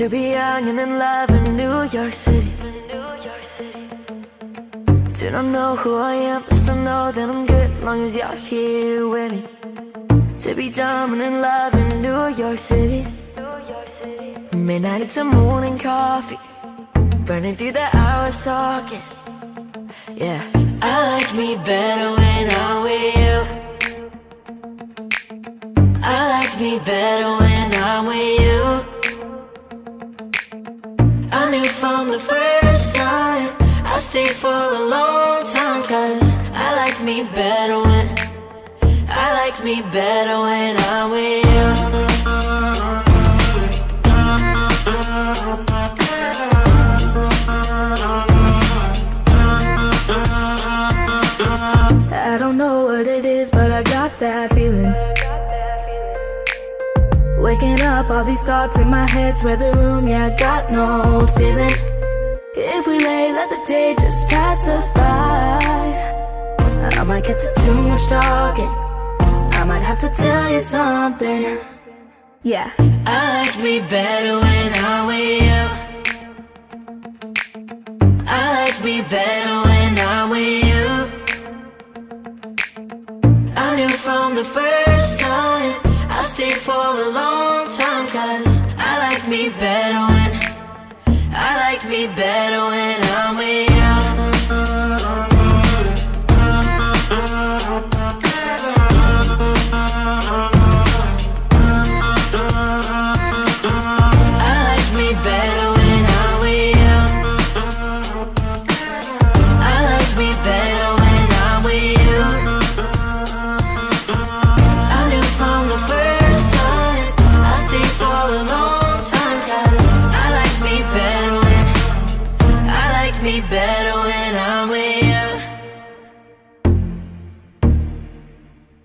To be young and in love in New York City. To not know who I am, but still know that I'm good long as you're here with me. To be dumb and in love in New York City. Midnight, a morning coffee. Burning through the hours talking. Yeah, I like me better when I'm with you. I like me better when from the first time I stayed for a long time. Cause I like me better when I like me better when I'm with you. I don't know what it is, but I got that feeling. Waking up, all these thoughts in my head, swear the room, yeah, I got no ceiling. If we lay, let the day just pass us by. I might get to too much talking. I might have to tell you something. Yeah, I like me better when I'm with you. I like me better when I'm with you. I knew from the first time I stayed for a long time Cause I like me better like me better when I'm with you better